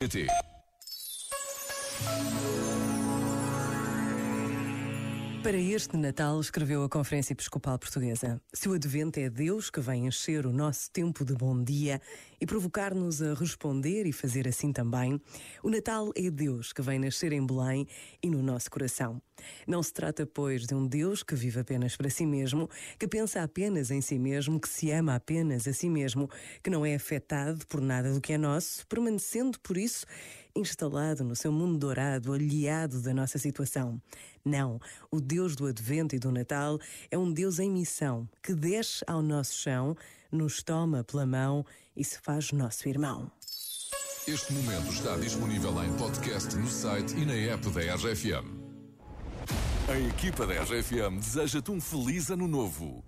City. Para este Natal, escreveu a Conferência Episcopal Portuguesa: Se o Advento é Deus que vem encher o nosso tempo de bom dia e provocar-nos a responder e fazer assim também, o Natal é Deus que vem nascer em Belém e no nosso coração. Não se trata, pois, de um Deus que vive apenas para si mesmo, que pensa apenas em si mesmo, que se ama apenas a si mesmo, que não é afetado por nada do que é nosso, permanecendo, por isso, instalado no seu mundo dourado, aliado da nossa situação. Não, o Deus do Advento e do Natal é um Deus em missão, que desce ao nosso chão, nos toma pela mão e se faz nosso irmão. Este momento está disponível em podcast no site e na app da RFM. A equipa da RFM deseja-te um feliz ano novo.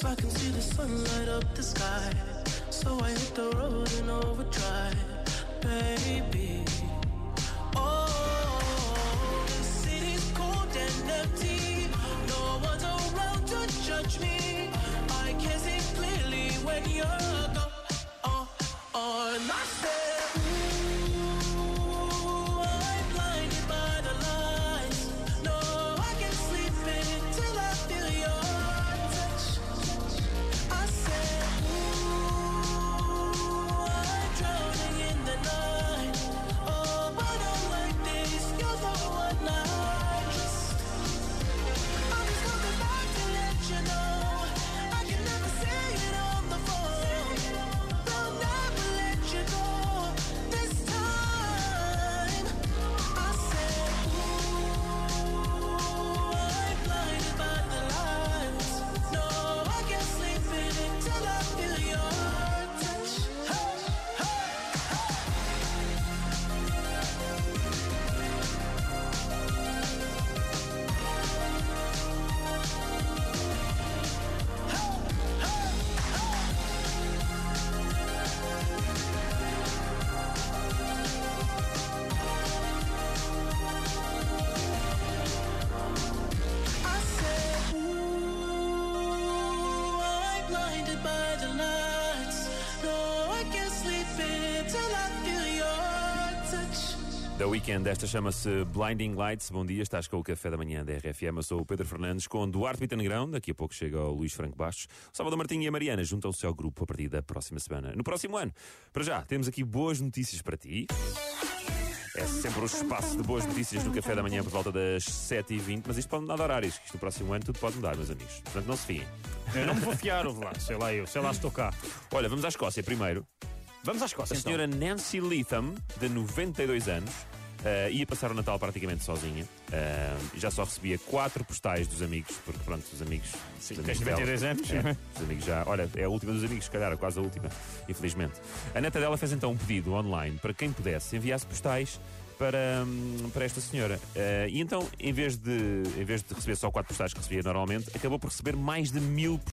Cause I can see the sun light up the sky. So I hit the road in overdrive, baby. Oh, the city's cold and empty. No one's around to judge me. I can see clearly when you're gone. Oh, oh, and I said, Da Weekend, esta chama-se Blinding Lights. Bom dia, estás com o café da manhã da RFM. Eu sou o Pedro Fernandes com Duarte Pita Negrão. Daqui a pouco chega o Luís Franco Bastos. O Salvador Martinho e a Mariana juntam-se ao grupo a partir da próxima semana. No próximo ano. Para já, temos aqui boas notícias para ti. É sempre o espaço de boas notícias no café da manhã por volta das 7h20, mas isto pode mudar de horários. Isto no próximo ano tudo pode mudar, meus amigos. Portanto, não se fiem. Eu não me vou fiar, ouve lá, sei lá eu, sei lá estou cá. Olha, vamos à Escócia primeiro. Vamos à Escócia, A então. senhora Nancy Leatham, de 92 anos, eh, ia passar o Natal praticamente sozinha. Eh, já só recebia quatro postais dos amigos, porque pronto, os amigos. Sim, os amigos dela- 92 anos. É, os amigos já. Olha, é a última dos amigos, se calhar, quase a última, infelizmente. A neta dela fez então um pedido online para quem pudesse enviasse postais para, hum, para esta senhora. Eh, e então, em vez, de, em vez de receber só quatro postais que recebia normalmente, acabou por receber mais de mil